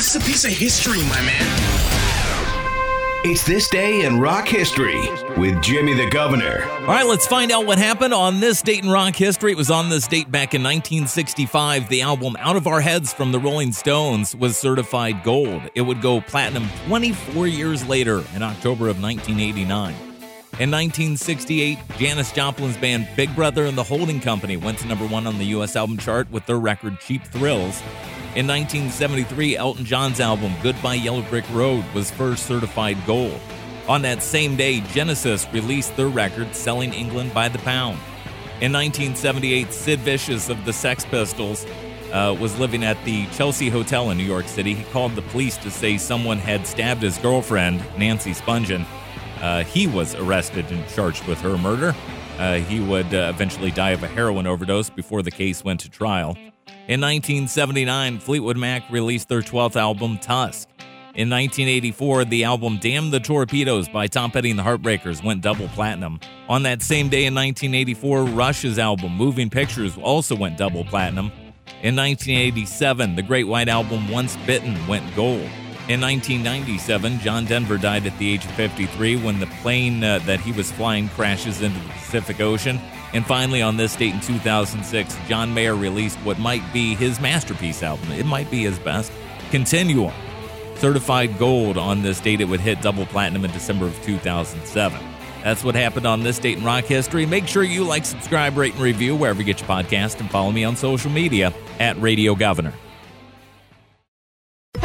This is a piece of history, my man. It's this day in rock history with Jimmy the Governor. All right, let's find out what happened on this date in rock history. It was on this date back in 1965. The album Out of Our Heads from the Rolling Stones was certified gold. It would go platinum 24 years later in October of 1989. In 1968, Janis Joplin's band Big Brother and the Holding Company went to number one on the U.S. album chart with their record Cheap Thrills. In 1973, Elton John's album Goodbye Yellow Brick Road was first certified gold. On that same day, Genesis released their record Selling England by the Pound. In 1978, Sid Vicious of the Sex Pistols uh, was living at the Chelsea Hotel in New York City. He called the police to say someone had stabbed his girlfriend, Nancy Spungen. Uh, he was arrested and charged with her murder. Uh, he would uh, eventually die of a heroin overdose before the case went to trial. In 1979, Fleetwood Mac released their 12th album, Tusk. In 1984, the album Damn the Torpedoes by Tom Petty and the Heartbreakers went double platinum. On that same day in 1984, Rush's album Moving Pictures also went double platinum. In 1987, the Great White Album Once Bitten went gold. In 1997, John Denver died at the age of 53 when the plane uh, that he was flying crashes into the Pacific Ocean. And finally, on this date in 2006, John Mayer released what might be his masterpiece album. It might be his best. Continuum. Certified gold on this date. It would hit double platinum in December of 2007. That's what happened on this date in rock history. Make sure you like, subscribe, rate, and review wherever you get your podcast, and follow me on social media at Radio Governor.